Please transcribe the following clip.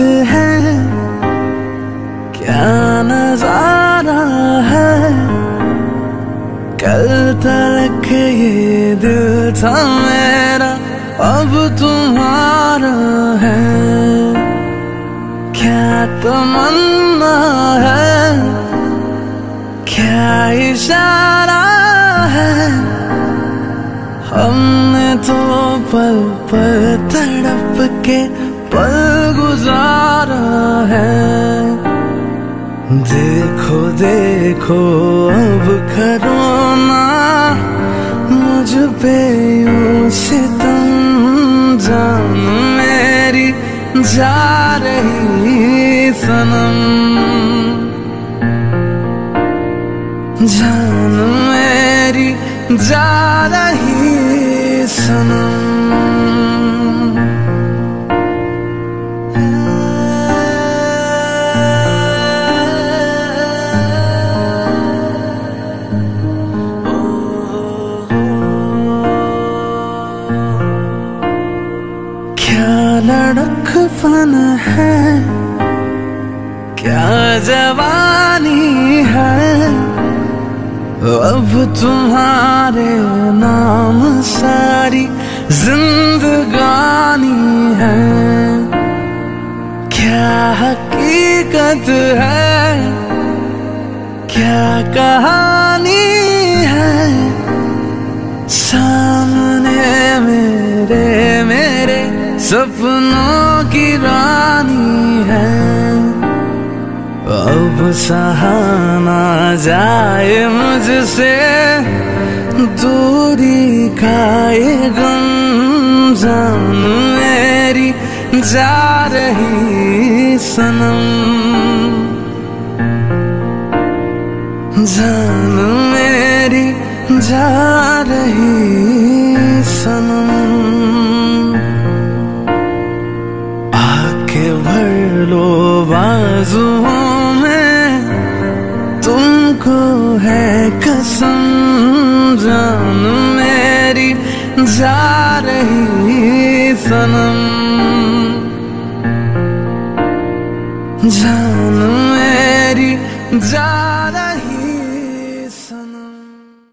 है, क्या नज़ारा है? कल तक ये दिल था मेरा, अब तुम्हारा है। क्या तमन्ना है? क्या इशारा है? हमने तो पल पल तड़प के पल गुजारा है। देखो देखो, अब करो ना मुझ पे जान मेरी जा रही सनम। जान मेरी जा रही सनम। लड़कपन है। क्या जवानी है? अब तुम्हारे नाम सारी जिंदगानी है। क्या हकीकत है? क्या कहानी सपनों की रानी है। अब सहाना जाए मुझसे, दूरी ये गम जान मेरी जा रही सनम। जान मेरी जा रही लो बाजुओं में तुमको है कसम जान मेरी जा रही सनम। जान मेरी जा